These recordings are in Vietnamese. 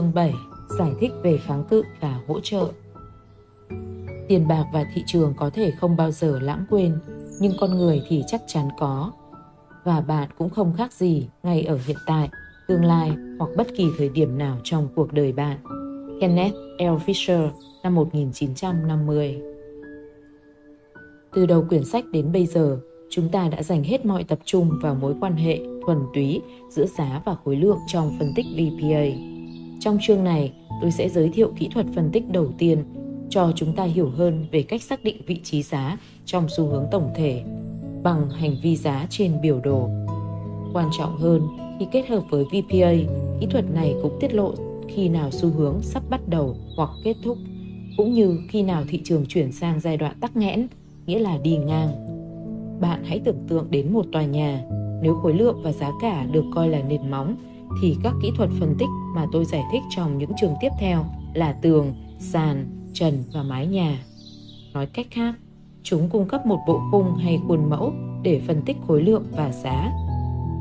Chương 7 giải thích về kháng cự và hỗ trợ. Tiền bạc và thị trường có thể không bao giờ lãng quên, nhưng con người thì chắc chắn có. Và bạn cũng không khác gì ngay ở hiện tại, tương lai hoặc bất kỳ thời điểm nào trong cuộc đời bạn. Kenneth L. Fisher năm 1950 Từ đầu quyển sách đến bây giờ, chúng ta đã dành hết mọi tập trung vào mối quan hệ thuần túy giữa giá và khối lượng trong phân tích VPA. Trong chương này, tôi sẽ giới thiệu kỹ thuật phân tích đầu tiên cho chúng ta hiểu hơn về cách xác định vị trí giá trong xu hướng tổng thể bằng hành vi giá trên biểu đồ. Quan trọng hơn, khi kết hợp với VPA, kỹ thuật này cũng tiết lộ khi nào xu hướng sắp bắt đầu hoặc kết thúc, cũng như khi nào thị trường chuyển sang giai đoạn tắc nghẽn, nghĩa là đi ngang. Bạn hãy tưởng tượng đến một tòa nhà, nếu khối lượng và giá cả được coi là nền móng thì các kỹ thuật phân tích mà tôi giải thích trong những trường tiếp theo là tường, sàn, trần và mái nhà. Nói cách khác, chúng cung cấp một bộ khung hay khuôn mẫu để phân tích khối lượng và giá.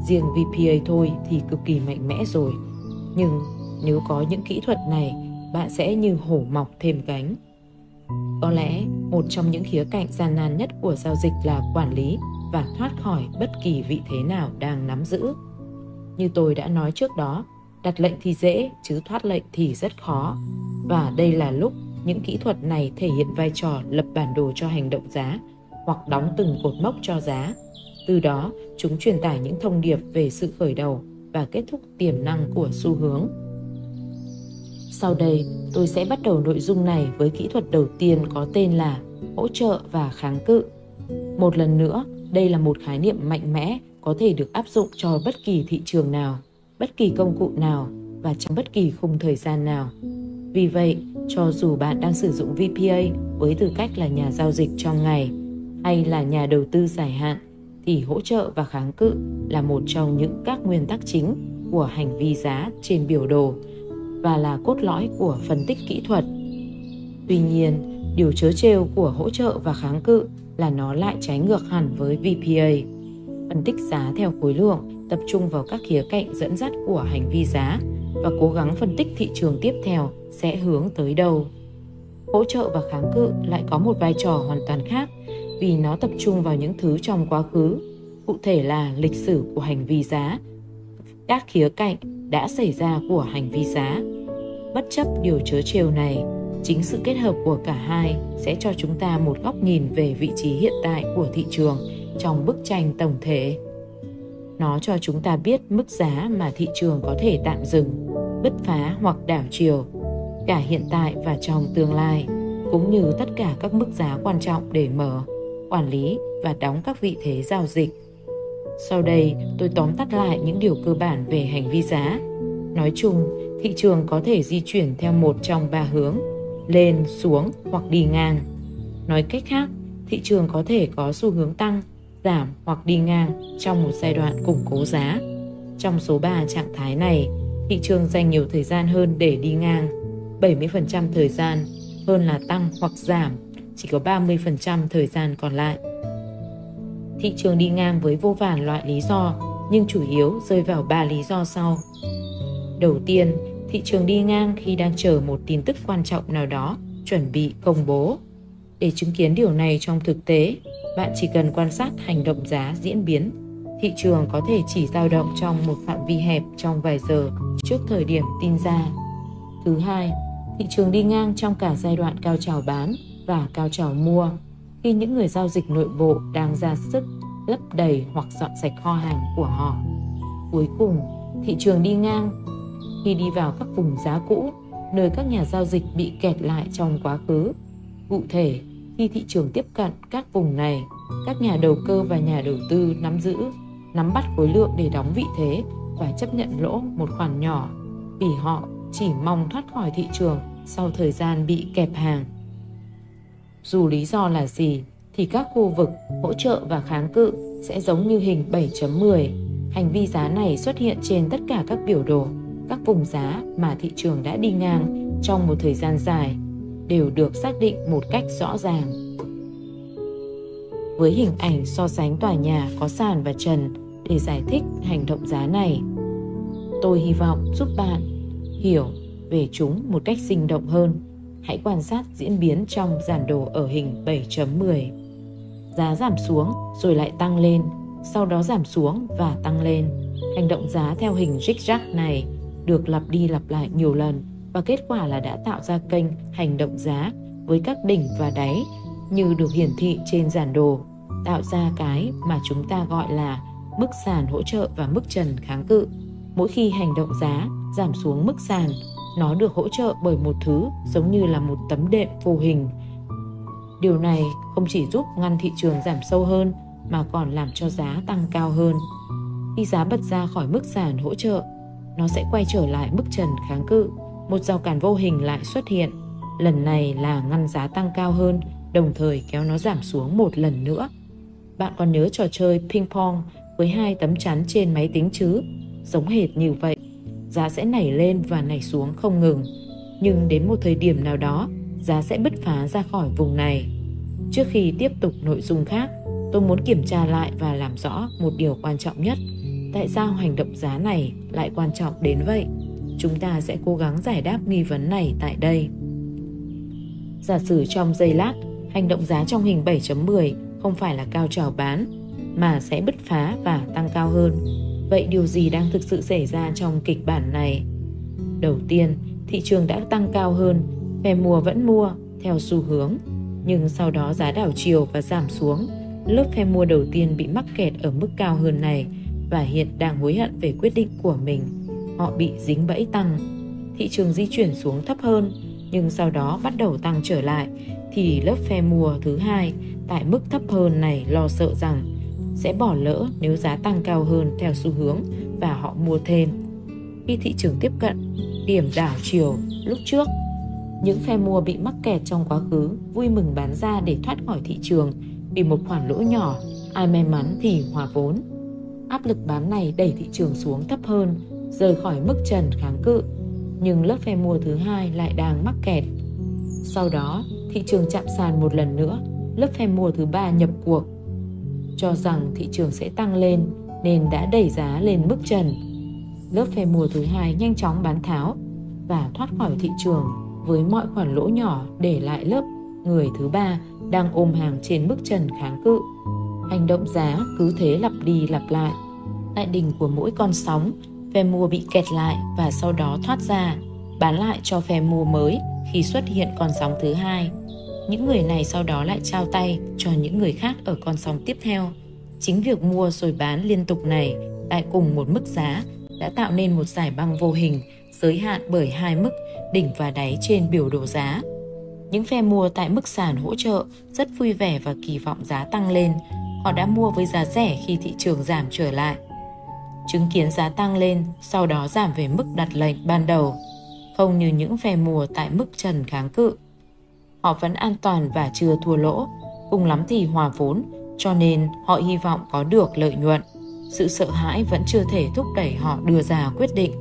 Riêng VPA thôi thì cực kỳ mạnh mẽ rồi. Nhưng nếu có những kỹ thuật này, bạn sẽ như hổ mọc thêm cánh. Có lẽ một trong những khía cạnh gian nan nhất của giao dịch là quản lý và thoát khỏi bất kỳ vị thế nào đang nắm giữ. Như tôi đã nói trước đó, đặt lệnh thì dễ chứ thoát lệnh thì rất khó. Và đây là lúc những kỹ thuật này thể hiện vai trò lập bản đồ cho hành động giá hoặc đóng từng cột mốc cho giá. Từ đó, chúng truyền tải những thông điệp về sự khởi đầu và kết thúc tiềm năng của xu hướng. Sau đây, tôi sẽ bắt đầu nội dung này với kỹ thuật đầu tiên có tên là hỗ trợ và kháng cự. Một lần nữa, đây là một khái niệm mạnh mẽ có thể được áp dụng cho bất kỳ thị trường nào, bất kỳ công cụ nào và trong bất kỳ khung thời gian nào. Vì vậy, cho dù bạn đang sử dụng VPA với tư cách là nhà giao dịch trong ngày hay là nhà đầu tư dài hạn thì hỗ trợ và kháng cự là một trong những các nguyên tắc chính của hành vi giá trên biểu đồ và là cốt lõi của phân tích kỹ thuật. Tuy nhiên, điều chớ trêu của hỗ trợ và kháng cự là nó lại trái ngược hẳn với VPA. Phân tích giá theo khối lượng tập trung vào các khía cạnh dẫn dắt của hành vi giá và cố gắng phân tích thị trường tiếp theo sẽ hướng tới đâu. Hỗ trợ và kháng cự lại có một vai trò hoàn toàn khác vì nó tập trung vào những thứ trong quá khứ, cụ thể là lịch sử của hành vi giá, các khía cạnh đã xảy ra của hành vi giá. Bất chấp điều chớ trêu này, chính sự kết hợp của cả hai sẽ cho chúng ta một góc nhìn về vị trí hiện tại của thị trường trong bức tranh tổng thể. Nó cho chúng ta biết mức giá mà thị trường có thể tạm dừng, bứt phá hoặc đảo chiều, cả hiện tại và trong tương lai, cũng như tất cả các mức giá quan trọng để mở, quản lý và đóng các vị thế giao dịch. Sau đây, tôi tóm tắt lại những điều cơ bản về hành vi giá. Nói chung, thị trường có thể di chuyển theo một trong ba hướng, lên, xuống hoặc đi ngang. Nói cách khác, thị trường có thể có xu hướng tăng giảm hoặc đi ngang trong một giai đoạn củng cố giá. Trong số 3 trạng thái này, thị trường dành nhiều thời gian hơn để đi ngang, 70% thời gian hơn là tăng hoặc giảm, chỉ có 30% thời gian còn lại. Thị trường đi ngang với vô vàn loại lý do, nhưng chủ yếu rơi vào 3 lý do sau. Đầu tiên, thị trường đi ngang khi đang chờ một tin tức quan trọng nào đó chuẩn bị công bố. Để chứng kiến điều này trong thực tế, bạn chỉ cần quan sát hành động giá diễn biến. Thị trường có thể chỉ dao động trong một phạm vi hẹp trong vài giờ trước thời điểm tin ra. Thứ hai, thị trường đi ngang trong cả giai đoạn cao trào bán và cao trào mua khi những người giao dịch nội bộ đang ra sức lấp đầy hoặc dọn sạch kho hàng của họ. Cuối cùng, thị trường đi ngang khi đi vào các vùng giá cũ, nơi các nhà giao dịch bị kẹt lại trong quá khứ. Cụ thể, khi thị trường tiếp cận các vùng này, các nhà đầu cơ và nhà đầu tư nắm giữ, nắm bắt khối lượng để đóng vị thế và chấp nhận lỗ một khoản nhỏ vì họ chỉ mong thoát khỏi thị trường sau thời gian bị kẹp hàng. Dù lý do là gì thì các khu vực hỗ trợ và kháng cự sẽ giống như hình 7.10. Hành vi giá này xuất hiện trên tất cả các biểu đồ, các vùng giá mà thị trường đã đi ngang trong một thời gian dài đều được xác định một cách rõ ràng. Với hình ảnh so sánh tòa nhà có sàn và trần để giải thích hành động giá này, tôi hy vọng giúp bạn hiểu về chúng một cách sinh động hơn. Hãy quan sát diễn biến trong giản đồ ở hình 7.10. Giá giảm xuống rồi lại tăng lên, sau đó giảm xuống và tăng lên. Hành động giá theo hình zigzag này được lặp đi lặp lại nhiều lần và kết quả là đã tạo ra kênh hành động giá với các đỉnh và đáy như được hiển thị trên giản đồ, tạo ra cái mà chúng ta gọi là mức sàn hỗ trợ và mức trần kháng cự. Mỗi khi hành động giá giảm xuống mức sàn, nó được hỗ trợ bởi một thứ giống như là một tấm đệm vô hình. Điều này không chỉ giúp ngăn thị trường giảm sâu hơn mà còn làm cho giá tăng cao hơn. Khi giá bật ra khỏi mức sàn hỗ trợ, nó sẽ quay trở lại mức trần kháng cự, một rào cản vô hình lại xuất hiện. Lần này là ngăn giá tăng cao hơn, đồng thời kéo nó giảm xuống một lần nữa. Bạn còn nhớ trò chơi ping pong với hai tấm chắn trên máy tính chứ? Giống hệt như vậy, giá sẽ nảy lên và nảy xuống không ngừng. Nhưng đến một thời điểm nào đó, giá sẽ bứt phá ra khỏi vùng này. Trước khi tiếp tục nội dung khác, tôi muốn kiểm tra lại và làm rõ một điều quan trọng nhất tại sao hành động giá này lại quan trọng đến vậy chúng ta sẽ cố gắng giải đáp nghi vấn này tại đây. Giả sử trong giây lát, hành động giá trong hình 7.10 không phải là cao trào bán, mà sẽ bứt phá và tăng cao hơn. Vậy điều gì đang thực sự xảy ra trong kịch bản này? Đầu tiên, thị trường đã tăng cao hơn, phe mua vẫn mua theo xu hướng, nhưng sau đó giá đảo chiều và giảm xuống, lớp phe mua đầu tiên bị mắc kẹt ở mức cao hơn này và hiện đang hối hận về quyết định của mình. Họ bị dính bẫy tăng. Thị trường di chuyển xuống thấp hơn, nhưng sau đó bắt đầu tăng trở lại, thì lớp phe mua thứ hai tại mức thấp hơn này lo sợ rằng sẽ bỏ lỡ nếu giá tăng cao hơn theo xu hướng và họ mua thêm. Khi thị trường tiếp cận điểm đảo chiều lúc trước, những phe mua bị mắc kẹt trong quá khứ vui mừng bán ra để thoát khỏi thị trường vì một khoản lỗ nhỏ, ai may mắn thì hòa vốn áp lực bán này đẩy thị trường xuống thấp hơn, rời khỏi mức trần kháng cự, nhưng lớp phe mua thứ hai lại đang mắc kẹt. Sau đó, thị trường chạm sàn một lần nữa, lớp phe mua thứ ba nhập cuộc, cho rằng thị trường sẽ tăng lên nên đã đẩy giá lên mức trần. Lớp phe mua thứ hai nhanh chóng bán tháo và thoát khỏi thị trường với mọi khoản lỗ nhỏ để lại lớp người thứ ba đang ôm hàng trên mức trần kháng cự Hành động giá cứ thế lặp đi lặp lại. Tại đỉnh của mỗi con sóng, phe mua bị kẹt lại và sau đó thoát ra, bán lại cho phe mua mới khi xuất hiện con sóng thứ hai. Những người này sau đó lại trao tay cho những người khác ở con sóng tiếp theo. Chính việc mua rồi bán liên tục này tại cùng một mức giá đã tạo nên một giải băng vô hình giới hạn bởi hai mức đỉnh và đáy trên biểu đồ giá. Những phe mua tại mức sàn hỗ trợ rất vui vẻ và kỳ vọng giá tăng lên, họ đã mua với giá rẻ khi thị trường giảm trở lại. Chứng kiến giá tăng lên, sau đó giảm về mức đặt lệnh ban đầu, không như những phe mùa tại mức trần kháng cự. Họ vẫn an toàn và chưa thua lỗ, cùng lắm thì hòa vốn, cho nên họ hy vọng có được lợi nhuận. Sự sợ hãi vẫn chưa thể thúc đẩy họ đưa ra quyết định.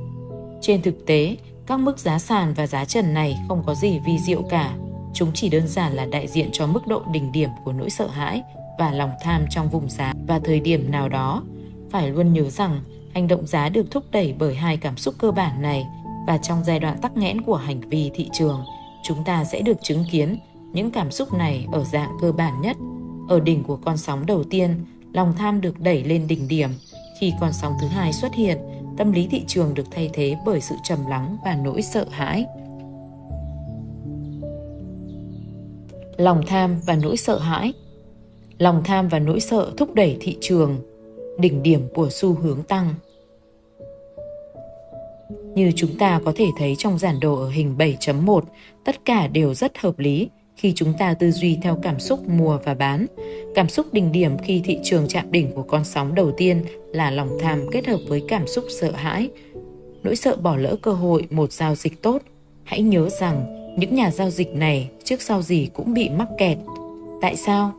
Trên thực tế, các mức giá sàn và giá trần này không có gì vi diệu cả. Chúng chỉ đơn giản là đại diện cho mức độ đỉnh điểm của nỗi sợ hãi và lòng tham trong vùng giá và thời điểm nào đó. Phải luôn nhớ rằng hành động giá được thúc đẩy bởi hai cảm xúc cơ bản này và trong giai đoạn tắc nghẽn của hành vi thị trường, chúng ta sẽ được chứng kiến những cảm xúc này ở dạng cơ bản nhất. Ở đỉnh của con sóng đầu tiên, lòng tham được đẩy lên đỉnh điểm. Khi con sóng thứ hai xuất hiện, tâm lý thị trường được thay thế bởi sự trầm lắng và nỗi sợ hãi. Lòng tham và nỗi sợ hãi lòng tham và nỗi sợ thúc đẩy thị trường, đỉnh điểm của xu hướng tăng. Như chúng ta có thể thấy trong giản đồ ở hình 7.1, tất cả đều rất hợp lý khi chúng ta tư duy theo cảm xúc mua và bán. Cảm xúc đỉnh điểm khi thị trường chạm đỉnh của con sóng đầu tiên là lòng tham kết hợp với cảm xúc sợ hãi. Nỗi sợ bỏ lỡ cơ hội một giao dịch tốt. Hãy nhớ rằng những nhà giao dịch này trước sau gì cũng bị mắc kẹt. Tại sao?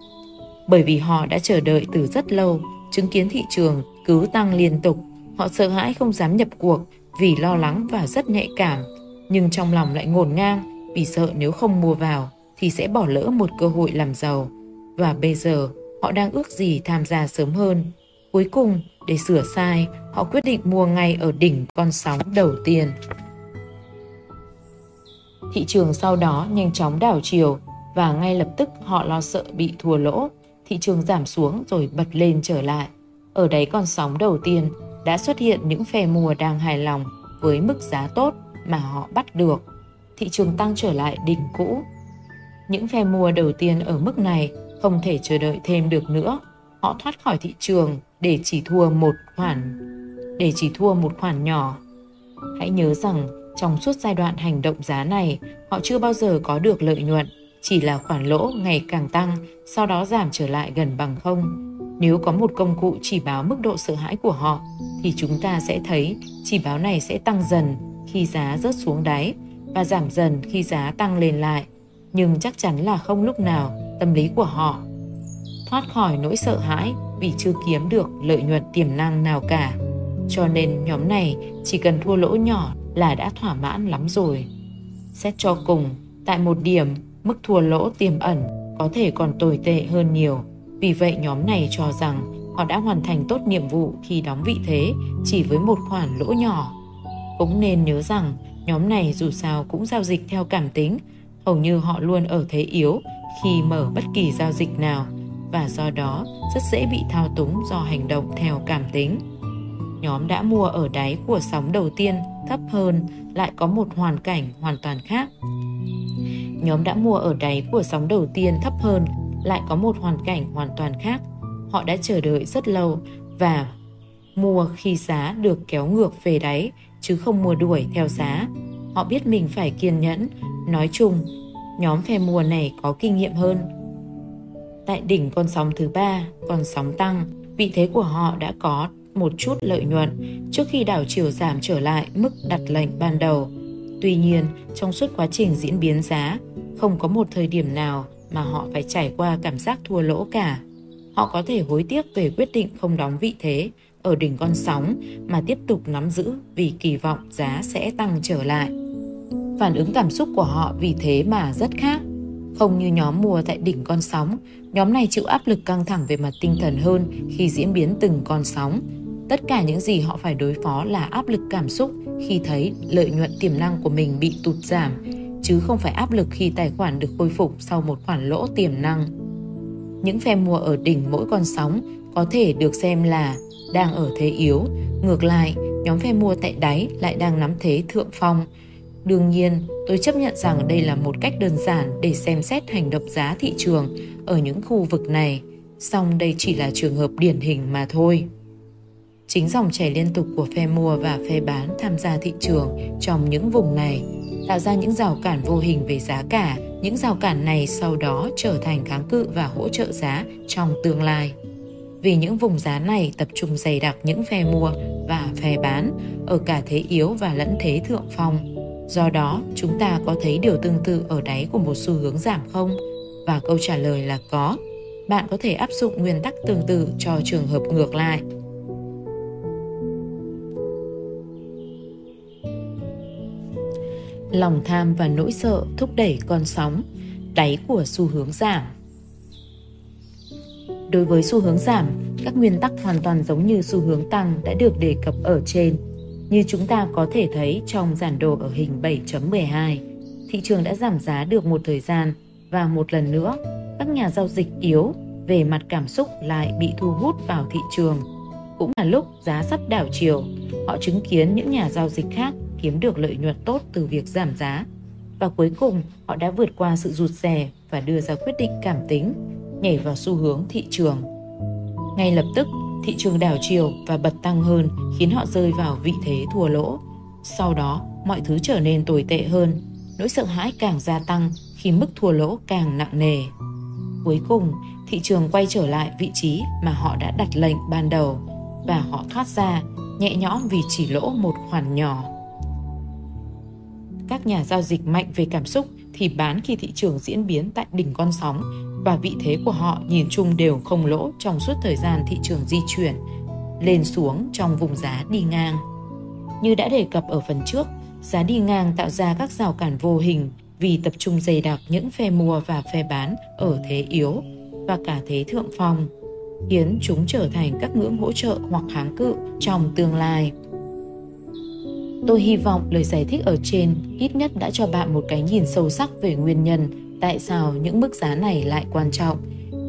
bởi vì họ đã chờ đợi từ rất lâu, chứng kiến thị trường cứ tăng liên tục. Họ sợ hãi không dám nhập cuộc vì lo lắng và rất nhạy cảm, nhưng trong lòng lại ngổn ngang vì sợ nếu không mua vào thì sẽ bỏ lỡ một cơ hội làm giàu. Và bây giờ họ đang ước gì tham gia sớm hơn. Cuối cùng, để sửa sai, họ quyết định mua ngay ở đỉnh con sóng đầu tiên. Thị trường sau đó nhanh chóng đảo chiều và ngay lập tức họ lo sợ bị thua lỗ. Thị trường giảm xuống rồi bật lên trở lại. Ở đáy con sóng đầu tiên đã xuất hiện những phe mua đang hài lòng với mức giá tốt mà họ bắt được. Thị trường tăng trở lại đỉnh cũ. Những phe mua đầu tiên ở mức này không thể chờ đợi thêm được nữa. Họ thoát khỏi thị trường để chỉ thua một khoản để chỉ thua một khoản nhỏ. Hãy nhớ rằng trong suốt giai đoạn hành động giá này, họ chưa bao giờ có được lợi nhuận, chỉ là khoản lỗ ngày càng tăng, sau đó giảm trở lại gần bằng không. Nếu có một công cụ chỉ báo mức độ sợ hãi của họ, thì chúng ta sẽ thấy chỉ báo này sẽ tăng dần khi giá rớt xuống đáy và giảm dần khi giá tăng lên lại. Nhưng chắc chắn là không lúc nào tâm lý của họ thoát khỏi nỗi sợ hãi vì chưa kiếm được lợi nhuận tiềm năng nào cả. Cho nên nhóm này chỉ cần thua lỗ nhỏ là đã thỏa mãn lắm rồi. Xét cho cùng, tại một điểm, mức thua lỗ tiềm ẩn có thể còn tồi tệ hơn nhiều. Vì vậy nhóm này cho rằng họ đã hoàn thành tốt nhiệm vụ khi đóng vị thế chỉ với một khoản lỗ nhỏ. Cũng nên nhớ rằng nhóm này dù sao cũng giao dịch theo cảm tính, hầu như họ luôn ở thế yếu khi mở bất kỳ giao dịch nào và do đó rất dễ bị thao túng do hành động theo cảm tính. Nhóm đã mua ở đáy của sóng đầu tiên thấp hơn lại có một hoàn cảnh hoàn toàn khác. Nhóm đã mua ở đáy của sóng đầu tiên thấp hơn lại có một hoàn cảnh hoàn toàn khác. Họ đã chờ đợi rất lâu và mua khi giá được kéo ngược về đáy chứ không mua đuổi theo giá. Họ biết mình phải kiên nhẫn. Nói chung, nhóm phe mua này có kinh nghiệm hơn Tại đỉnh con sóng thứ ba, con sóng tăng, vị thế của họ đã có một chút lợi nhuận trước khi đảo chiều giảm trở lại mức đặt lệnh ban đầu. Tuy nhiên, trong suốt quá trình diễn biến giá, không có một thời điểm nào mà họ phải trải qua cảm giác thua lỗ cả. Họ có thể hối tiếc về quyết định không đóng vị thế ở đỉnh con sóng mà tiếp tục nắm giữ vì kỳ vọng giá sẽ tăng trở lại. Phản ứng cảm xúc của họ vì thế mà rất khác. Không như nhóm mua tại đỉnh con sóng, nhóm này chịu áp lực căng thẳng về mặt tinh thần hơn khi diễn biến từng con sóng. Tất cả những gì họ phải đối phó là áp lực cảm xúc khi thấy lợi nhuận tiềm năng của mình bị tụt giảm, chứ không phải áp lực khi tài khoản được khôi phục sau một khoản lỗ tiềm năng. Những phe mua ở đỉnh mỗi con sóng có thể được xem là đang ở thế yếu, ngược lại, nhóm phe mua tại đáy lại đang nắm thế thượng phong, Đương nhiên, tôi chấp nhận rằng đây là một cách đơn giản để xem xét hành động giá thị trường ở những khu vực này, song đây chỉ là trường hợp điển hình mà thôi. Chính dòng chảy liên tục của phe mua và phe bán tham gia thị trường trong những vùng này tạo ra những rào cản vô hình về giá cả. Những rào cản này sau đó trở thành kháng cự và hỗ trợ giá trong tương lai. Vì những vùng giá này tập trung dày đặc những phe mua và phe bán ở cả thế yếu và lẫn thế thượng phong Do đó, chúng ta có thấy điều tương tự ở đáy của một xu hướng giảm không? Và câu trả lời là có. Bạn có thể áp dụng nguyên tắc tương tự cho trường hợp ngược lại. Lòng tham và nỗi sợ thúc đẩy con sóng, đáy của xu hướng giảm. Đối với xu hướng giảm, các nguyên tắc hoàn toàn giống như xu hướng tăng đã được đề cập ở trên – như chúng ta có thể thấy trong giản đồ ở hình 7.12, thị trường đã giảm giá được một thời gian và một lần nữa, các nhà giao dịch yếu về mặt cảm xúc lại bị thu hút vào thị trường. Cũng là lúc giá sắp đảo chiều, họ chứng kiến những nhà giao dịch khác kiếm được lợi nhuận tốt từ việc giảm giá. Và cuối cùng, họ đã vượt qua sự rụt rè và đưa ra quyết định cảm tính, nhảy vào xu hướng thị trường. Ngay lập tức, thị trường đảo chiều và bật tăng hơn khiến họ rơi vào vị thế thua lỗ. Sau đó, mọi thứ trở nên tồi tệ hơn, nỗi sợ hãi càng gia tăng khi mức thua lỗ càng nặng nề. Cuối cùng, thị trường quay trở lại vị trí mà họ đã đặt lệnh ban đầu và họ thoát ra nhẹ nhõm vì chỉ lỗ một khoản nhỏ. Các nhà giao dịch mạnh về cảm xúc thì bán khi thị trường diễn biến tại đỉnh con sóng và vị thế của họ nhìn chung đều không lỗ trong suốt thời gian thị trường di chuyển lên xuống trong vùng giá đi ngang. Như đã đề cập ở phần trước, giá đi ngang tạo ra các rào cản vô hình vì tập trung dày đặc những phe mua và phe bán ở thế yếu và cả thế thượng phong, khiến chúng trở thành các ngưỡng hỗ trợ hoặc kháng cự trong tương lai. Tôi hy vọng lời giải thích ở trên ít nhất đã cho bạn một cái nhìn sâu sắc về nguyên nhân tại sao những mức giá này lại quan trọng.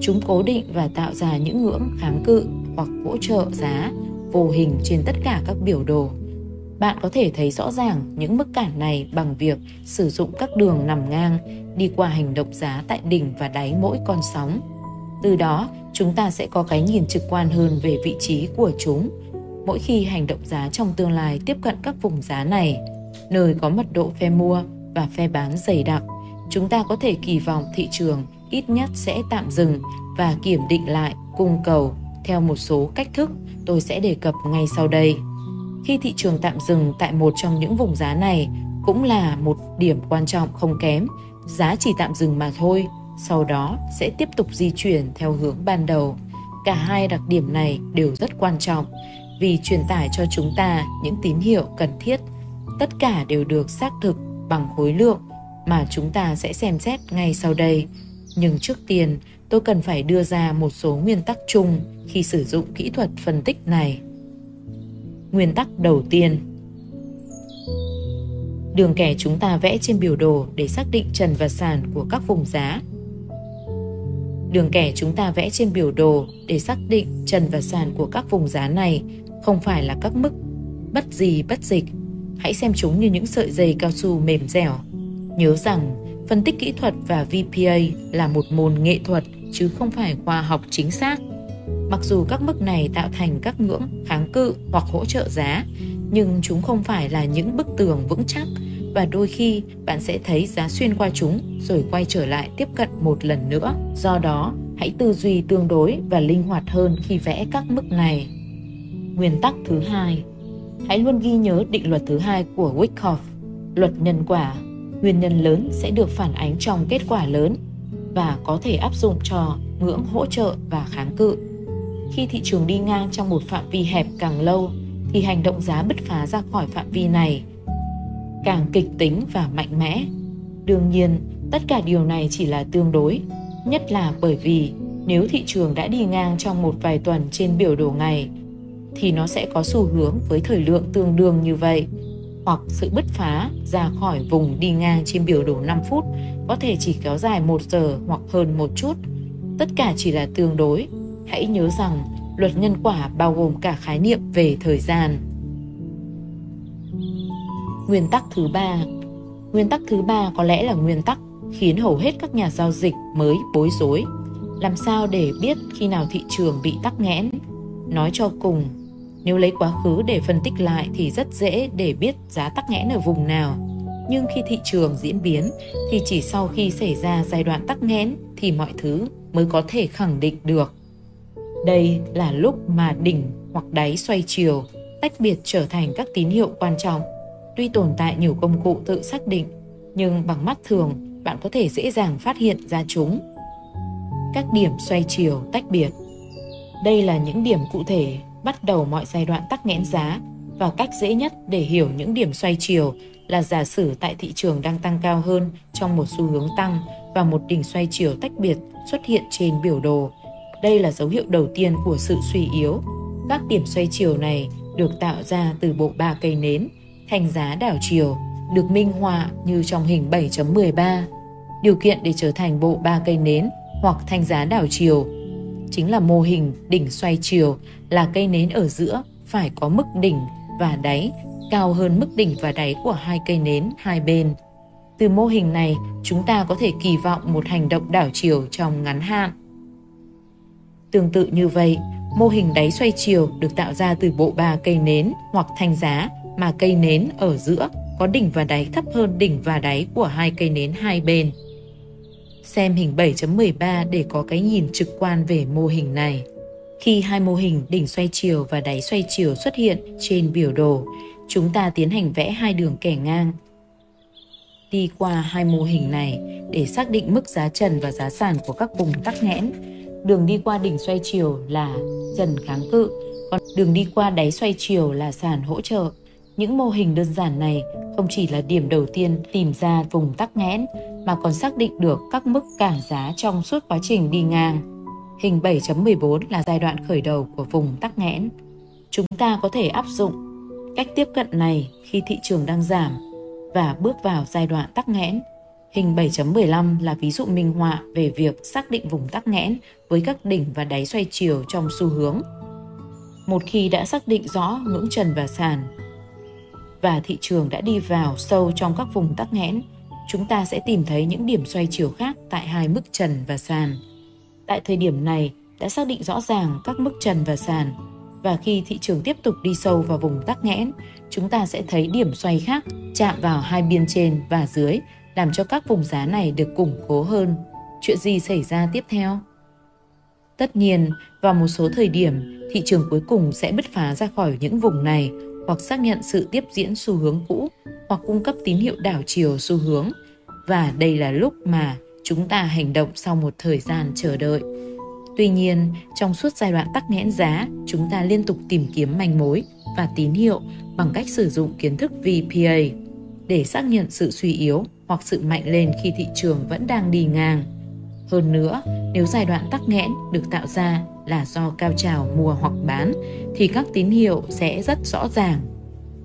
Chúng cố định và tạo ra những ngưỡng kháng cự hoặc hỗ trợ giá vô hình trên tất cả các biểu đồ. Bạn có thể thấy rõ ràng những mức cản này bằng việc sử dụng các đường nằm ngang đi qua hành động giá tại đỉnh và đáy mỗi con sóng. Từ đó, chúng ta sẽ có cái nhìn trực quan hơn về vị trí của chúng. Mỗi khi hành động giá trong tương lai tiếp cận các vùng giá này, nơi có mật độ phe mua và phe bán dày đặc, chúng ta có thể kỳ vọng thị trường ít nhất sẽ tạm dừng và kiểm định lại cung cầu theo một số cách thức tôi sẽ đề cập ngay sau đây. Khi thị trường tạm dừng tại một trong những vùng giá này cũng là một điểm quan trọng không kém, giá chỉ tạm dừng mà thôi, sau đó sẽ tiếp tục di chuyển theo hướng ban đầu. Cả hai đặc điểm này đều rất quan trọng vì truyền tải cho chúng ta những tín hiệu cần thiết. Tất cả đều được xác thực bằng khối lượng mà chúng ta sẽ xem xét ngay sau đây. Nhưng trước tiên, tôi cần phải đưa ra một số nguyên tắc chung khi sử dụng kỹ thuật phân tích này. Nguyên tắc đầu tiên Đường kẻ chúng ta vẽ trên biểu đồ để xác định trần và sàn của các vùng giá. Đường kẻ chúng ta vẽ trên biểu đồ để xác định trần và sàn của các vùng giá này không phải là các mức bất gì bất dịch. Hãy xem chúng như những sợi dây cao su mềm dẻo. Nhớ rằng phân tích kỹ thuật và VPA là một môn nghệ thuật chứ không phải khoa học chính xác. Mặc dù các mức này tạo thành các ngưỡng kháng cự hoặc hỗ trợ giá, nhưng chúng không phải là những bức tường vững chắc và đôi khi bạn sẽ thấy giá xuyên qua chúng rồi quay trở lại tiếp cận một lần nữa. Do đó, hãy tư duy tương đối và linh hoạt hơn khi vẽ các mức này. Nguyên tắc thứ hai, hãy luôn ghi nhớ định luật thứ hai của Wyckoff, luật nhân quả. Nguyên nhân lớn sẽ được phản ánh trong kết quả lớn và có thể áp dụng cho ngưỡng hỗ trợ và kháng cự. Khi thị trường đi ngang trong một phạm vi hẹp càng lâu thì hành động giá bứt phá ra khỏi phạm vi này càng kịch tính và mạnh mẽ. Đương nhiên, tất cả điều này chỉ là tương đối, nhất là bởi vì nếu thị trường đã đi ngang trong một vài tuần trên biểu đồ ngày thì nó sẽ có xu hướng với thời lượng tương đương như vậy hoặc sự bứt phá ra khỏi vùng đi ngang trên biểu đồ 5 phút có thể chỉ kéo dài 1 giờ hoặc hơn một chút. Tất cả chỉ là tương đối. Hãy nhớ rằng luật nhân quả bao gồm cả khái niệm về thời gian. Nguyên tắc thứ ba Nguyên tắc thứ ba có lẽ là nguyên tắc khiến hầu hết các nhà giao dịch mới bối rối. Làm sao để biết khi nào thị trường bị tắc nghẽn? Nói cho cùng, nếu lấy quá khứ để phân tích lại thì rất dễ để biết giá tắc nghẽn ở vùng nào. Nhưng khi thị trường diễn biến thì chỉ sau khi xảy ra giai đoạn tắc nghẽn thì mọi thứ mới có thể khẳng định được. Đây là lúc mà đỉnh hoặc đáy xoay chiều tách biệt trở thành các tín hiệu quan trọng. Tuy tồn tại nhiều công cụ tự xác định, nhưng bằng mắt thường bạn có thể dễ dàng phát hiện ra chúng. Các điểm xoay chiều tách biệt. Đây là những điểm cụ thể bắt đầu mọi giai đoạn tắc nghẽn giá và cách dễ nhất để hiểu những điểm xoay chiều là giả sử tại thị trường đang tăng cao hơn trong một xu hướng tăng và một đỉnh xoay chiều tách biệt xuất hiện trên biểu đồ. Đây là dấu hiệu đầu tiên của sự suy yếu. Các điểm xoay chiều này được tạo ra từ bộ ba cây nến, thành giá đảo chiều, được minh họa như trong hình 7.13. Điều kiện để trở thành bộ ba cây nến hoặc thanh giá đảo chiều chính là mô hình đỉnh xoay chiều là cây nến ở giữa phải có mức đỉnh và đáy cao hơn mức đỉnh và đáy của hai cây nến hai bên. Từ mô hình này, chúng ta có thể kỳ vọng một hành động đảo chiều trong ngắn hạn. Tương tự như vậy, mô hình đáy xoay chiều được tạo ra từ bộ ba cây nến hoặc thanh giá mà cây nến ở giữa có đỉnh và đáy thấp hơn đỉnh và đáy của hai cây nến hai bên. Xem hình 7.13 để có cái nhìn trực quan về mô hình này. Khi hai mô hình đỉnh xoay chiều và đáy xoay chiều xuất hiện trên biểu đồ, chúng ta tiến hành vẽ hai đường kẻ ngang. Đi qua hai mô hình này để xác định mức giá trần và giá sàn của các vùng tắc nghẽn. Đường đi qua đỉnh xoay chiều là trần kháng cự, còn đường đi qua đáy xoay chiều là sàn hỗ trợ. Những mô hình đơn giản này không chỉ là điểm đầu tiên tìm ra vùng tắc nghẽn, mà còn xác định được các mức cản giá trong suốt quá trình đi ngang. Hình 7.14 là giai đoạn khởi đầu của vùng tắc nghẽn. Chúng ta có thể áp dụng Cách tiếp cận này khi thị trường đang giảm và bước vào giai đoạn tắc nghẽn. Hình 7.15 là ví dụ minh họa về việc xác định vùng tắc nghẽn với các đỉnh và đáy xoay chiều trong xu hướng. Một khi đã xác định rõ ngưỡng trần và sàn và thị trường đã đi vào sâu trong các vùng tắc nghẽn, chúng ta sẽ tìm thấy những điểm xoay chiều khác tại hai mức trần và sàn. Tại thời điểm này, đã xác định rõ ràng các mức trần và sàn và khi thị trường tiếp tục đi sâu vào vùng tắc nghẽn, chúng ta sẽ thấy điểm xoay khác chạm vào hai biên trên và dưới, làm cho các vùng giá này được củng cố hơn. Chuyện gì xảy ra tiếp theo? Tất nhiên, vào một số thời điểm, thị trường cuối cùng sẽ bứt phá ra khỏi những vùng này hoặc xác nhận sự tiếp diễn xu hướng cũ hoặc cung cấp tín hiệu đảo chiều xu hướng. Và đây là lúc mà chúng ta hành động sau một thời gian chờ đợi. Tuy nhiên, trong suốt giai đoạn tắc nghẽn giá, chúng ta liên tục tìm kiếm manh mối và tín hiệu bằng cách sử dụng kiến thức VPA để xác nhận sự suy yếu hoặc sự mạnh lên khi thị trường vẫn đang đi ngang. Hơn nữa, nếu giai đoạn tắc nghẽn được tạo ra là do cao trào mua hoặc bán thì các tín hiệu sẽ rất rõ ràng.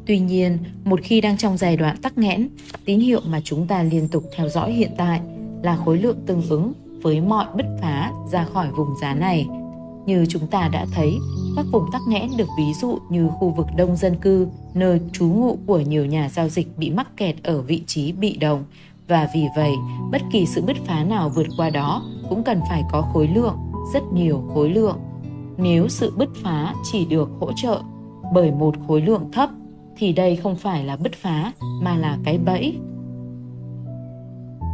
Tuy nhiên, một khi đang trong giai đoạn tắc nghẽn, tín hiệu mà chúng ta liên tục theo dõi hiện tại là khối lượng tương ứng với mọi bứt phá ra khỏi vùng giá này. Như chúng ta đã thấy, các vùng tắc nghẽn được ví dụ như khu vực đông dân cư, nơi trú ngụ của nhiều nhà giao dịch bị mắc kẹt ở vị trí bị động và vì vậy, bất kỳ sự bứt phá nào vượt qua đó cũng cần phải có khối lượng, rất nhiều khối lượng. Nếu sự bứt phá chỉ được hỗ trợ bởi một khối lượng thấp, thì đây không phải là bứt phá, mà là cái bẫy.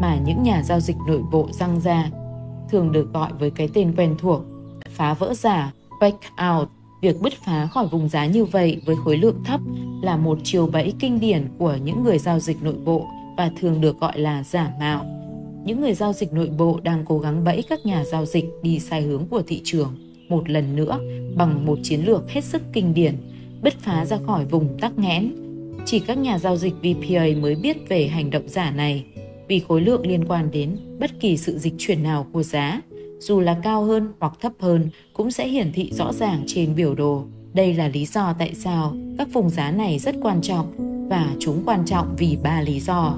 Mà những nhà giao dịch nội bộ răng ra, thường được gọi với cái tên quen thuộc, phá vỡ giả fake out. Việc bứt phá khỏi vùng giá như vậy với khối lượng thấp là một chiều bẫy kinh điển của những người giao dịch nội bộ và thường được gọi là giả mạo những người giao dịch nội bộ đang cố gắng bẫy các nhà giao dịch đi sai hướng của thị trường một lần nữa bằng một chiến lược hết sức kinh điển bứt phá ra khỏi vùng tắc nghẽn chỉ các nhà giao dịch VPA mới biết về hành động giả này vì khối lượng liên quan đến bất kỳ sự dịch chuyển nào của giá, dù là cao hơn hoặc thấp hơn cũng sẽ hiển thị rõ ràng trên biểu đồ. Đây là lý do tại sao các vùng giá này rất quan trọng và chúng quan trọng vì ba lý do.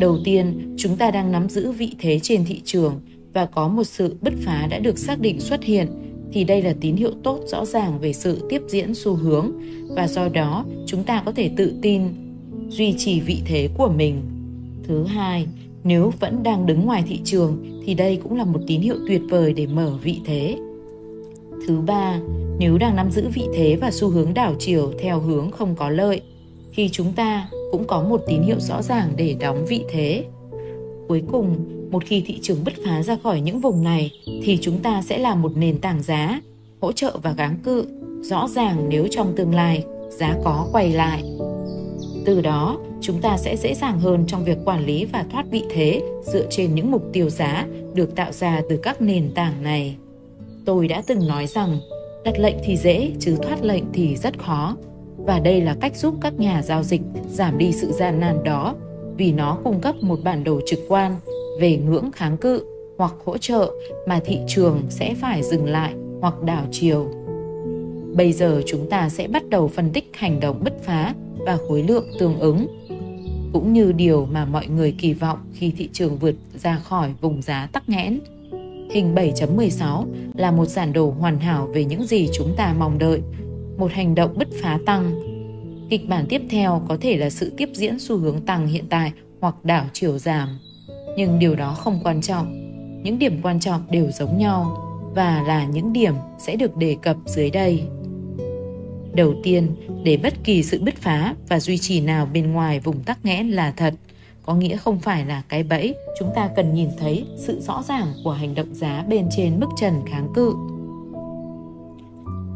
Đầu tiên, chúng ta đang nắm giữ vị thế trên thị trường và có một sự bứt phá đã được xác định xuất hiện thì đây là tín hiệu tốt rõ ràng về sự tiếp diễn xu hướng và do đó chúng ta có thể tự tin duy trì vị thế của mình. Thứ hai, nếu vẫn đang đứng ngoài thị trường thì đây cũng là một tín hiệu tuyệt vời để mở vị thế. Thứ ba, nếu đang nắm giữ vị thế và xu hướng đảo chiều theo hướng không có lợi, thì chúng ta cũng có một tín hiệu rõ ràng để đóng vị thế. Cuối cùng, một khi thị trường bứt phá ra khỏi những vùng này thì chúng ta sẽ là một nền tảng giá, hỗ trợ và gắng cự, rõ ràng nếu trong tương lai giá có quay lại. Từ đó, chúng ta sẽ dễ dàng hơn trong việc quản lý và thoát vị thế dựa trên những mục tiêu giá được tạo ra từ các nền tảng này. Tôi đã từng nói rằng, đặt lệnh thì dễ chứ thoát lệnh thì rất khó. Và đây là cách giúp các nhà giao dịch giảm đi sự gian nan đó vì nó cung cấp một bản đồ trực quan về ngưỡng kháng cự hoặc hỗ trợ mà thị trường sẽ phải dừng lại hoặc đảo chiều. Bây giờ chúng ta sẽ bắt đầu phân tích hành động bứt phá và khối lượng tương ứng cũng như điều mà mọi người kỳ vọng khi thị trường vượt ra khỏi vùng giá tắc nghẽn. Hình 7.16 là một giản đồ hoàn hảo về những gì chúng ta mong đợi, một hành động bứt phá tăng. Kịch bản tiếp theo có thể là sự tiếp diễn xu hướng tăng hiện tại hoặc đảo chiều giảm. Nhưng điều đó không quan trọng. Những điểm quan trọng đều giống nhau và là những điểm sẽ được đề cập dưới đây. Đầu tiên, để bất kỳ sự bứt phá và duy trì nào bên ngoài vùng tắc nghẽn là thật, có nghĩa không phải là cái bẫy, chúng ta cần nhìn thấy sự rõ ràng của hành động giá bên trên mức trần kháng cự.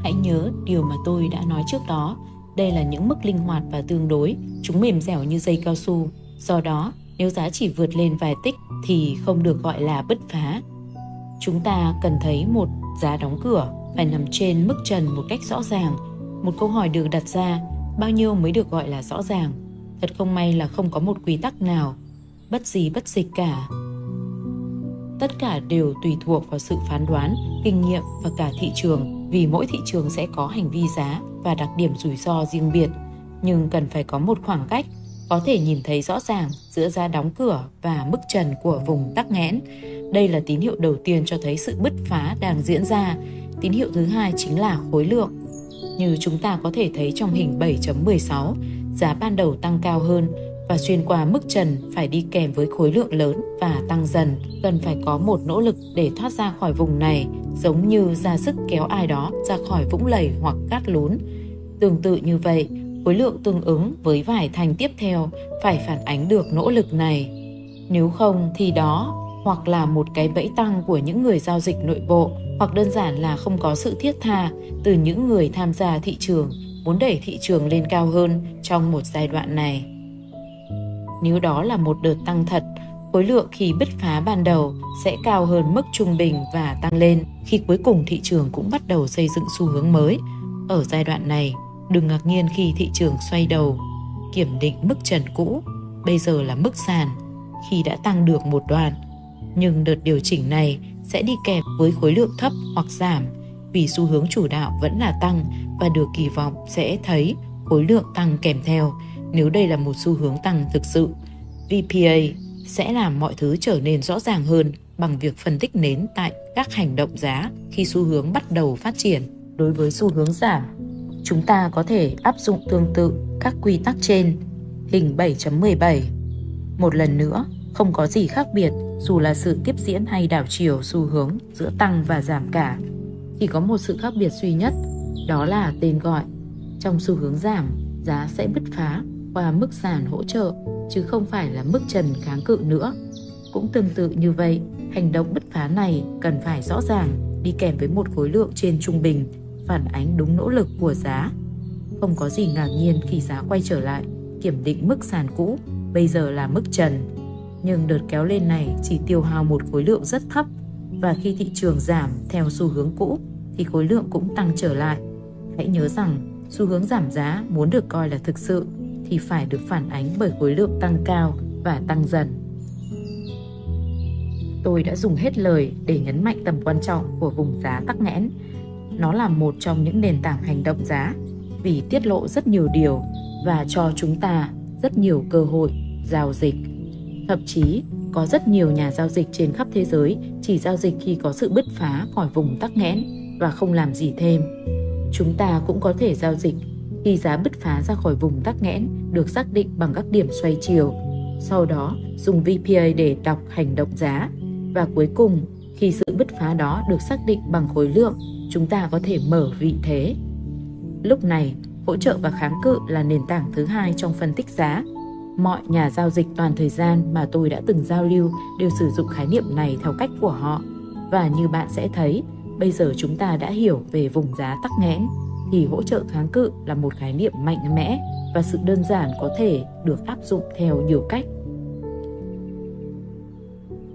Hãy nhớ điều mà tôi đã nói trước đó, đây là những mức linh hoạt và tương đối, chúng mềm dẻo như dây cao su. Do đó, nếu giá chỉ vượt lên vài tích thì không được gọi là bứt phá. Chúng ta cần thấy một giá đóng cửa phải nằm trên mức trần một cách rõ ràng. Một câu hỏi được đặt ra bao nhiêu mới được gọi là rõ ràng? Thật không may là không có một quy tắc nào. Bất gì bất dịch cả tất cả đều tùy thuộc vào sự phán đoán kinh nghiệm và cả thị trường vì mỗi thị trường sẽ có hành vi giá và đặc điểm rủi ro riêng biệt nhưng cần phải có một khoảng cách có thể nhìn thấy rõ ràng giữa giá đóng cửa và mức trần của vùng tắc nghẽn. Đây là tín hiệu đầu tiên cho thấy sự bứt phá đang diễn ra. Tín hiệu thứ hai chính là khối lượng. Như chúng ta có thể thấy trong hình 7.16, giá ban đầu tăng cao hơn và xuyên qua mức trần phải đi kèm với khối lượng lớn và tăng dần. Cần phải có một nỗ lực để thoát ra khỏi vùng này, giống như ra sức kéo ai đó ra khỏi vũng lầy hoặc cát lún. Tương tự như vậy, khối lượng tương ứng với vải thành tiếp theo phải phản ánh được nỗ lực này. Nếu không thì đó hoặc là một cái bẫy tăng của những người giao dịch nội bộ hoặc đơn giản là không có sự thiết tha từ những người tham gia thị trường muốn đẩy thị trường lên cao hơn trong một giai đoạn này. Nếu đó là một đợt tăng thật, khối lượng khi bứt phá ban đầu sẽ cao hơn mức trung bình và tăng lên khi cuối cùng thị trường cũng bắt đầu xây dựng xu hướng mới. Ở giai đoạn này, đừng ngạc nhiên khi thị trường xoay đầu, kiểm định mức trần cũ, bây giờ là mức sàn khi đã tăng được một đoạn. Nhưng đợt điều chỉnh này sẽ đi kèm với khối lượng thấp hoặc giảm vì xu hướng chủ đạo vẫn là tăng và được kỳ vọng sẽ thấy khối lượng tăng kèm theo nếu đây là một xu hướng tăng thực sự. VPA sẽ làm mọi thứ trở nên rõ ràng hơn bằng việc phân tích nến tại các hành động giá khi xu hướng bắt đầu phát triển. Đối với xu hướng giảm, chúng ta có thể áp dụng tương tự các quy tắc trên. Hình 7.17 Một lần nữa, không có gì khác biệt dù là sự tiếp diễn hay đảo chiều xu hướng giữa tăng và giảm cả. Chỉ có một sự khác biệt duy nhất, đó là tên gọi. Trong xu hướng giảm, giá sẽ bứt phá qua mức sàn hỗ trợ chứ không phải là mức trần kháng cự nữa. Cũng tương tự như vậy, hành động bứt phá này cần phải rõ ràng đi kèm với một khối lượng trên trung bình phản ánh đúng nỗ lực của giá. Không có gì ngạc nhiên khi giá quay trở lại, kiểm định mức sàn cũ, bây giờ là mức trần. Nhưng đợt kéo lên này chỉ tiêu hao một khối lượng rất thấp và khi thị trường giảm theo xu hướng cũ thì khối lượng cũng tăng trở lại. Hãy nhớ rằng xu hướng giảm giá muốn được coi là thực sự thì phải được phản ánh bởi khối lượng tăng cao và tăng dần. Tôi đã dùng hết lời để nhấn mạnh tầm quan trọng của vùng giá tắc nghẽn. Nó là một trong những nền tảng hành động giá, vì tiết lộ rất nhiều điều và cho chúng ta rất nhiều cơ hội giao dịch. Thậm chí, có rất nhiều nhà giao dịch trên khắp thế giới chỉ giao dịch khi có sự bứt phá khỏi vùng tắc nghẽn và không làm gì thêm. Chúng ta cũng có thể giao dịch khi giá bứt phá ra khỏi vùng tắc nghẽn được xác định bằng các điểm xoay chiều. Sau đó, dùng VPA để đọc hành động giá. Và cuối cùng, khi sự bứt phá đó được xác định bằng khối lượng, chúng ta có thể mở vị thế. Lúc này, hỗ trợ và kháng cự là nền tảng thứ hai trong phân tích giá. Mọi nhà giao dịch toàn thời gian mà tôi đã từng giao lưu đều sử dụng khái niệm này theo cách của họ. Và như bạn sẽ thấy, bây giờ chúng ta đã hiểu về vùng giá tắc nghẽn thì hỗ trợ kháng cự là một khái niệm mạnh mẽ và sự đơn giản có thể được áp dụng theo nhiều cách.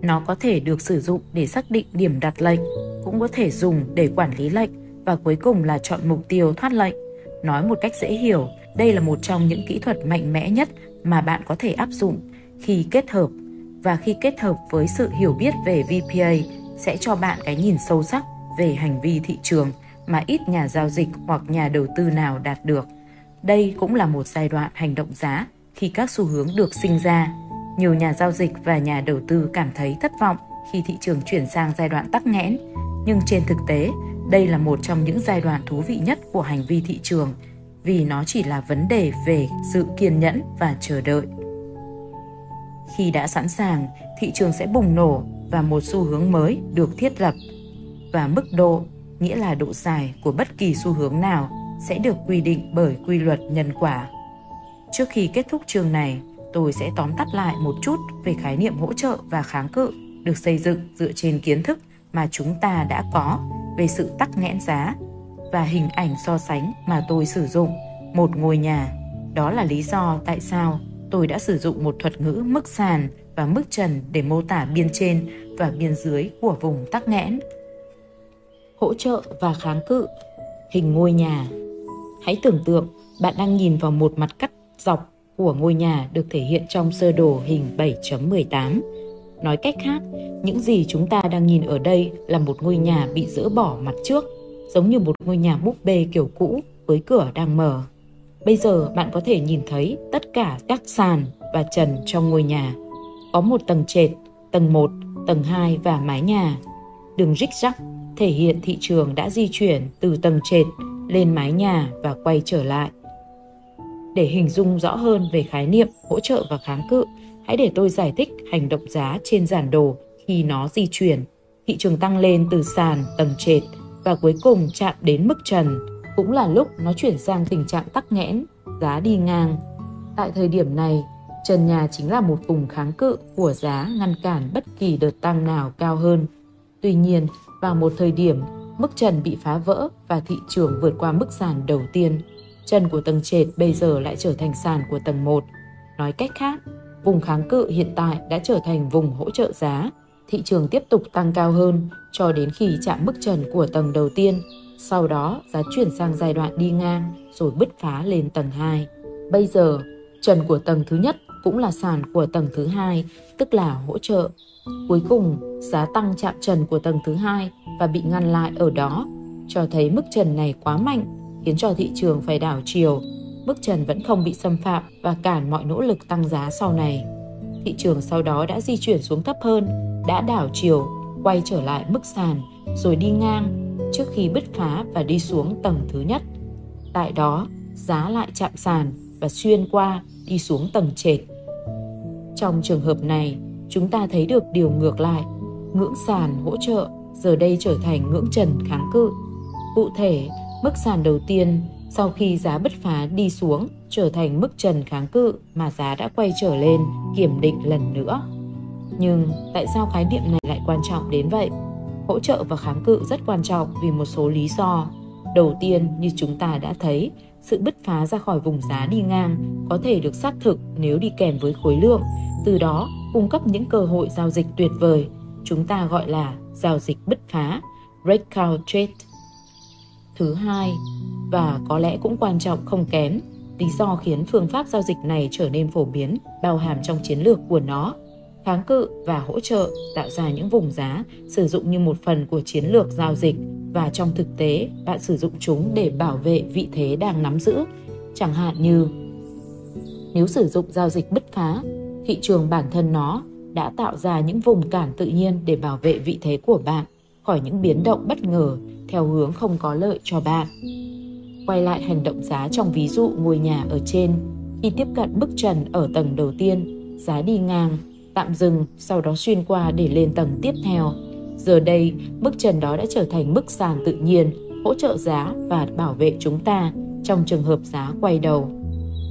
Nó có thể được sử dụng để xác định điểm đặt lệnh, cũng có thể dùng để quản lý lệnh và cuối cùng là chọn mục tiêu thoát lệnh. Nói một cách dễ hiểu, đây là một trong những kỹ thuật mạnh mẽ nhất mà bạn có thể áp dụng khi kết hợp và khi kết hợp với sự hiểu biết về VPA sẽ cho bạn cái nhìn sâu sắc về hành vi thị trường mà ít nhà giao dịch hoặc nhà đầu tư nào đạt được. Đây cũng là một giai đoạn hành động giá khi các xu hướng được sinh ra. Nhiều nhà giao dịch và nhà đầu tư cảm thấy thất vọng khi thị trường chuyển sang giai đoạn tắc nghẽn, nhưng trên thực tế, đây là một trong những giai đoạn thú vị nhất của hành vi thị trường vì nó chỉ là vấn đề về sự kiên nhẫn và chờ đợi. Khi đã sẵn sàng, thị trường sẽ bùng nổ và một xu hướng mới được thiết lập và mức độ nghĩa là độ dài của bất kỳ xu hướng nào sẽ được quy định bởi quy luật nhân quả. Trước khi kết thúc chương này, tôi sẽ tóm tắt lại một chút về khái niệm hỗ trợ và kháng cự được xây dựng dựa trên kiến thức mà chúng ta đã có về sự tắc nghẽn giá và hình ảnh so sánh mà tôi sử dụng một ngôi nhà. Đó là lý do tại sao tôi đã sử dụng một thuật ngữ mức sàn và mức trần để mô tả biên trên và biên dưới của vùng tắc nghẽn hỗ trợ và kháng cự. Hình ngôi nhà Hãy tưởng tượng bạn đang nhìn vào một mặt cắt dọc của ngôi nhà được thể hiện trong sơ đồ hình 7.18. Nói cách khác, những gì chúng ta đang nhìn ở đây là một ngôi nhà bị dỡ bỏ mặt trước, giống như một ngôi nhà búp bê kiểu cũ với cửa đang mở. Bây giờ bạn có thể nhìn thấy tất cả các sàn và trần trong ngôi nhà. Có một tầng trệt, tầng 1, tầng 2 và mái nhà. Đường rích rắc thể hiện thị trường đã di chuyển từ tầng trệt lên mái nhà và quay trở lại. Để hình dung rõ hơn về khái niệm hỗ trợ và kháng cự, hãy để tôi giải thích hành động giá trên giản đồ khi nó di chuyển. Thị trường tăng lên từ sàn tầng trệt và cuối cùng chạm đến mức trần, cũng là lúc nó chuyển sang tình trạng tắc nghẽn, giá đi ngang. Tại thời điểm này, trần nhà chính là một vùng kháng cự của giá ngăn cản bất kỳ đợt tăng nào cao hơn. Tuy nhiên, vào một thời điểm, mức trần bị phá vỡ và thị trường vượt qua mức sàn đầu tiên. Trần của tầng trệt bây giờ lại trở thành sàn của tầng 1. Nói cách khác, vùng kháng cự hiện tại đã trở thành vùng hỗ trợ giá. Thị trường tiếp tục tăng cao hơn cho đến khi chạm mức trần của tầng đầu tiên. Sau đó, giá chuyển sang giai đoạn đi ngang rồi bứt phá lên tầng 2. Bây giờ, trần của tầng thứ nhất cũng là sàn của tầng thứ hai, tức là hỗ trợ. Cuối cùng, giá tăng chạm trần của tầng thứ hai và bị ngăn lại ở đó, cho thấy mức trần này quá mạnh, khiến cho thị trường phải đảo chiều. Mức trần vẫn không bị xâm phạm và cản mọi nỗ lực tăng giá sau này. Thị trường sau đó đã di chuyển xuống thấp hơn, đã đảo chiều, quay trở lại mức sàn, rồi đi ngang trước khi bứt phá và đi xuống tầng thứ nhất. Tại đó, giá lại chạm sàn và xuyên qua đi xuống tầng trệt. Trong trường hợp này, chúng ta thấy được điều ngược lại. Ngưỡng sàn hỗ trợ giờ đây trở thành ngưỡng trần kháng cự. Cụ thể, mức sàn đầu tiên sau khi giá bứt phá đi xuống trở thành mức trần kháng cự mà giá đã quay trở lên kiểm định lần nữa. Nhưng tại sao khái niệm này lại quan trọng đến vậy? Hỗ trợ và kháng cự rất quan trọng vì một số lý do. Đầu tiên, như chúng ta đã thấy, sự bứt phá ra khỏi vùng giá đi ngang có thể được xác thực nếu đi kèm với khối lượng, từ đó cung cấp những cơ hội giao dịch tuyệt vời. Chúng ta gọi là giao dịch bứt phá, breakout trade. Thứ hai, và có lẽ cũng quan trọng không kém, lý do khiến phương pháp giao dịch này trở nên phổ biến bao hàm trong chiến lược của nó kháng cự và hỗ trợ tạo ra những vùng giá sử dụng như một phần của chiến lược giao dịch và trong thực tế bạn sử dụng chúng để bảo vệ vị thế đang nắm giữ chẳng hạn như nếu sử dụng giao dịch bứt phá thị trường bản thân nó đã tạo ra những vùng cản tự nhiên để bảo vệ vị thế của bạn, khỏi những biến động bất ngờ theo hướng không có lợi cho bạn. Quay lại hành động giá trong ví dụ ngôi nhà ở trên, khi tiếp cận bức trần ở tầng đầu tiên, giá đi ngang, tạm dừng, sau đó xuyên qua để lên tầng tiếp theo. Giờ đây, bức trần đó đã trở thành bức sàn tự nhiên, hỗ trợ giá và bảo vệ chúng ta trong trường hợp giá quay đầu.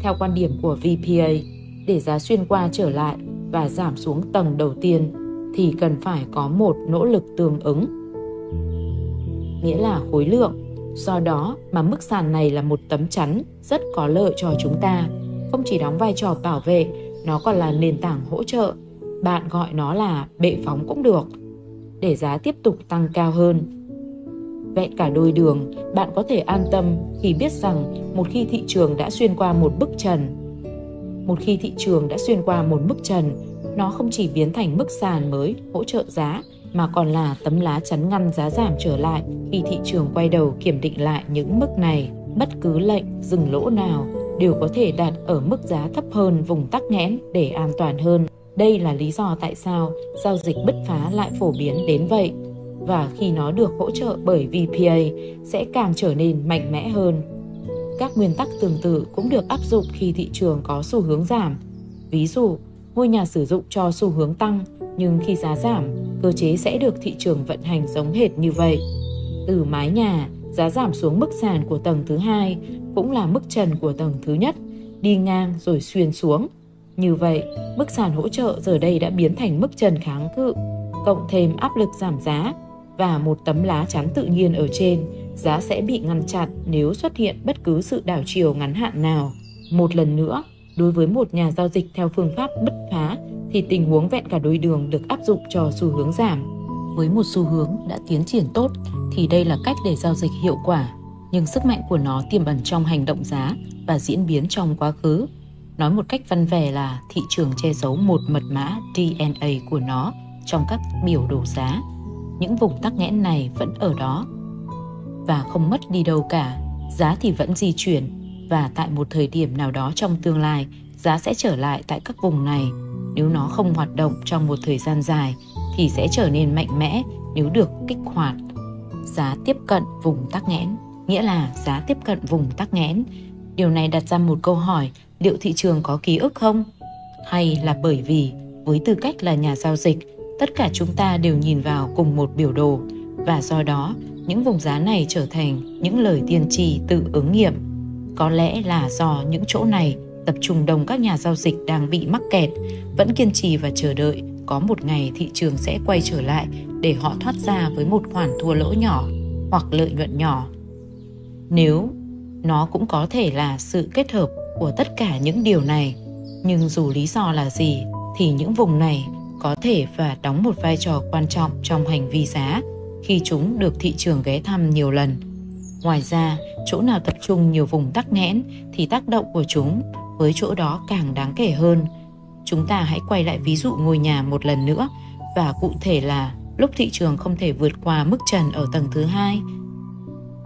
Theo quan điểm của VPA để giá xuyên qua trở lại và giảm xuống tầng đầu tiên thì cần phải có một nỗ lực tương ứng. Nghĩa là khối lượng. Do đó mà mức sàn này là một tấm chắn rất có lợi cho chúng ta. Không chỉ đóng vai trò bảo vệ, nó còn là nền tảng hỗ trợ. Bạn gọi nó là bệ phóng cũng được, để giá tiếp tục tăng cao hơn. Vẹn cả đôi đường, bạn có thể an tâm khi biết rằng một khi thị trường đã xuyên qua một bức trần một khi thị trường đã xuyên qua một mức trần, nó không chỉ biến thành mức sàn mới, hỗ trợ giá, mà còn là tấm lá chắn ngăn giá giảm trở lại khi thị trường quay đầu kiểm định lại những mức này. Bất cứ lệnh, dừng lỗ nào đều có thể đặt ở mức giá thấp hơn vùng tắc nghẽn để an toàn hơn. Đây là lý do tại sao giao dịch bứt phá lại phổ biến đến vậy. Và khi nó được hỗ trợ bởi VPA sẽ càng trở nên mạnh mẽ hơn. Các nguyên tắc tương tự cũng được áp dụng khi thị trường có xu hướng giảm. Ví dụ, ngôi nhà sử dụng cho xu hướng tăng, nhưng khi giá giảm, cơ chế sẽ được thị trường vận hành giống hệt như vậy. Từ mái nhà, giá giảm xuống mức sàn của tầng thứ hai cũng là mức trần của tầng thứ nhất, đi ngang rồi xuyên xuống như vậy, mức sàn hỗ trợ giờ đây đã biến thành mức trần kháng cự, cộng thêm áp lực giảm giá và một tấm lá chắn tự nhiên ở trên, giá sẽ bị ngăn chặn nếu xuất hiện bất cứ sự đảo chiều ngắn hạn nào. Một lần nữa, đối với một nhà giao dịch theo phương pháp bứt phá thì tình huống vẹn cả đôi đường được áp dụng cho xu hướng giảm. Với một xu hướng đã tiến triển tốt thì đây là cách để giao dịch hiệu quả, nhưng sức mạnh của nó tiềm ẩn trong hành động giá và diễn biến trong quá khứ Nói một cách văn vẻ là thị trường che giấu một mật mã DNA của nó trong các biểu đồ giá. Những vùng tắc nghẽn này vẫn ở đó và không mất đi đâu cả, giá thì vẫn di chuyển, và tại một thời điểm nào đó trong tương lai, giá sẽ trở lại tại các vùng này. Nếu nó không hoạt động trong một thời gian dài thì sẽ trở nên mạnh mẽ nếu được kích hoạt. Giá tiếp cận vùng tắc nghẽn, nghĩa là giá tiếp cận vùng tắc nghẽn. Điều này đặt ra một câu hỏi, liệu thị trường có ký ức không? Hay là bởi vì với tư cách là nhà giao dịch, tất cả chúng ta đều nhìn vào cùng một biểu đồ và do đó những vùng giá này trở thành những lời tiên tri tự ứng nghiệm. Có lẽ là do những chỗ này tập trung đông các nhà giao dịch đang bị mắc kẹt, vẫn kiên trì và chờ đợi có một ngày thị trường sẽ quay trở lại để họ thoát ra với một khoản thua lỗ nhỏ hoặc lợi nhuận nhỏ. Nếu nó cũng có thể là sự kết hợp của tất cả những điều này, nhưng dù lý do là gì thì những vùng này có thể và đóng một vai trò quan trọng trong hành vi giá khi chúng được thị trường ghé thăm nhiều lần. Ngoài ra, chỗ nào tập trung nhiều vùng tắc nghẽn thì tác động của chúng với chỗ đó càng đáng kể hơn. Chúng ta hãy quay lại ví dụ ngôi nhà một lần nữa và cụ thể là lúc thị trường không thể vượt qua mức trần ở tầng thứ hai.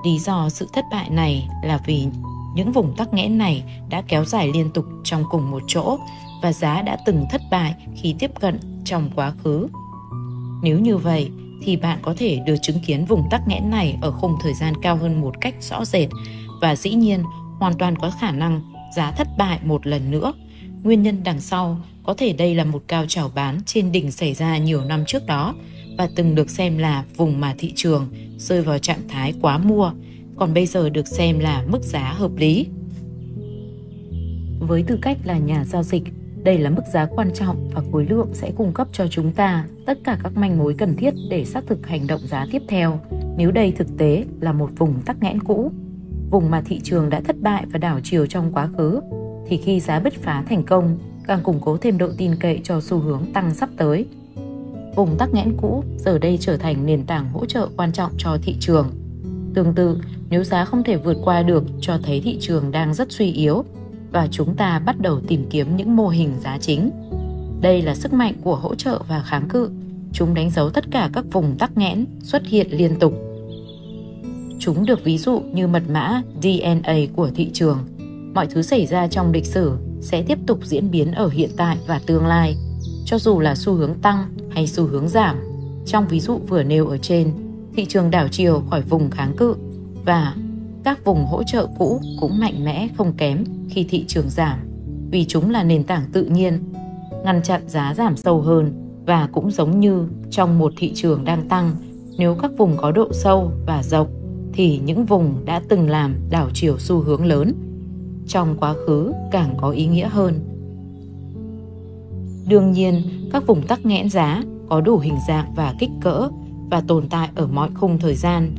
Lý do sự thất bại này là vì những vùng tắc nghẽn này đã kéo dài liên tục trong cùng một chỗ và giá đã từng thất bại khi tiếp cận trong quá khứ. Nếu như vậy, thì bạn có thể được chứng kiến vùng tắc nghẽn này ở khung thời gian cao hơn một cách rõ rệt và dĩ nhiên hoàn toàn có khả năng giá thất bại một lần nữa. Nguyên nhân đằng sau có thể đây là một cao trào bán trên đỉnh xảy ra nhiều năm trước đó và từng được xem là vùng mà thị trường rơi vào trạng thái quá mua, còn bây giờ được xem là mức giá hợp lý. Với tư cách là nhà giao dịch, đây là mức giá quan trọng và khối lượng sẽ cung cấp cho chúng ta tất cả các manh mối cần thiết để xác thực hành động giá tiếp theo nếu đây thực tế là một vùng tắc nghẽn cũ, vùng mà thị trường đã thất bại và đảo chiều trong quá khứ, thì khi giá bứt phá thành công, càng củng cố thêm độ tin cậy cho xu hướng tăng sắp tới. Vùng tắc nghẽn cũ giờ đây trở thành nền tảng hỗ trợ quan trọng cho thị trường. Tương tự, nếu giá không thể vượt qua được cho thấy thị trường đang rất suy yếu và chúng ta bắt đầu tìm kiếm những mô hình giá chính. Đây là sức mạnh của hỗ trợ và kháng cự. Chúng đánh dấu tất cả các vùng tắc nghẽn xuất hiện liên tục. Chúng được ví dụ như mật mã DNA của thị trường. Mọi thứ xảy ra trong lịch sử sẽ tiếp tục diễn biến ở hiện tại và tương lai, cho dù là xu hướng tăng hay xu hướng giảm. Trong ví dụ vừa nêu ở trên, thị trường đảo chiều khỏi vùng kháng cự và các vùng hỗ trợ cũ cũng mạnh mẽ không kém khi thị trường giảm, vì chúng là nền tảng tự nhiên, ngăn chặn giá giảm sâu hơn và cũng giống như trong một thị trường đang tăng, nếu các vùng có độ sâu và rộng thì những vùng đã từng làm đảo chiều xu hướng lớn. Trong quá khứ càng có ý nghĩa hơn. Đương nhiên, các vùng tắc nghẽn giá có đủ hình dạng và kích cỡ và tồn tại ở mọi khung thời gian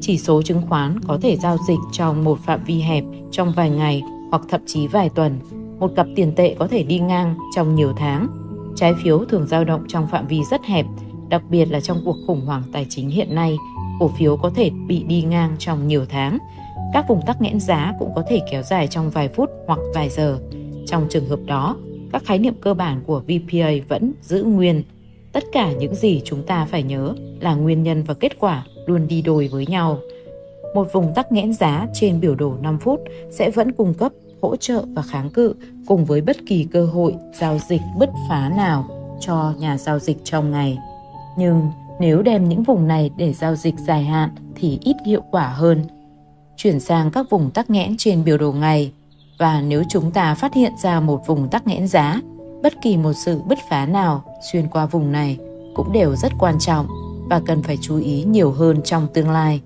chỉ số chứng khoán có thể giao dịch trong một phạm vi hẹp trong vài ngày hoặc thậm chí vài tuần. Một cặp tiền tệ có thể đi ngang trong nhiều tháng. Trái phiếu thường dao động trong phạm vi rất hẹp, đặc biệt là trong cuộc khủng hoảng tài chính hiện nay, cổ phiếu có thể bị đi ngang trong nhiều tháng. Các vùng tắc nghẽn giá cũng có thể kéo dài trong vài phút hoặc vài giờ. Trong trường hợp đó, các khái niệm cơ bản của VPA vẫn giữ nguyên. Tất cả những gì chúng ta phải nhớ là nguyên nhân và kết quả luôn đi đôi với nhau. Một vùng tắc nghẽn giá trên biểu đồ 5 phút sẽ vẫn cung cấp hỗ trợ và kháng cự cùng với bất kỳ cơ hội giao dịch bứt phá nào cho nhà giao dịch trong ngày. Nhưng nếu đem những vùng này để giao dịch dài hạn thì ít hiệu quả hơn. Chuyển sang các vùng tắc nghẽn trên biểu đồ ngày và nếu chúng ta phát hiện ra một vùng tắc nghẽn giá, bất kỳ một sự bứt phá nào xuyên qua vùng này cũng đều rất quan trọng và cần phải chú ý nhiều hơn trong tương lai.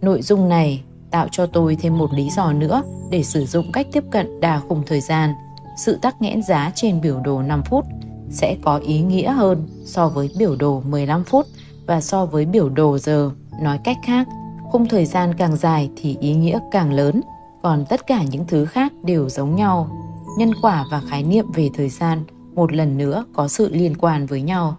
Nội dung này tạo cho tôi thêm một lý do nữa để sử dụng cách tiếp cận đa khung thời gian. Sự tắc nghẽn giá trên biểu đồ 5 phút sẽ có ý nghĩa hơn so với biểu đồ 15 phút và so với biểu đồ giờ. Nói cách khác, khung thời gian càng dài thì ý nghĩa càng lớn, còn tất cả những thứ khác đều giống nhau. Nhân quả và khái niệm về thời gian một lần nữa có sự liên quan với nhau.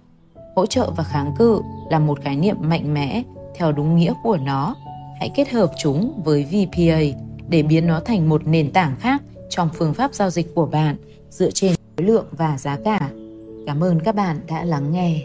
Hỗ trợ và kháng cự là một khái niệm mạnh mẽ theo đúng nghĩa của nó. Hãy kết hợp chúng với VPA để biến nó thành một nền tảng khác trong phương pháp giao dịch của bạn dựa trên khối lượng và giá cả. Cảm ơn các bạn đã lắng nghe.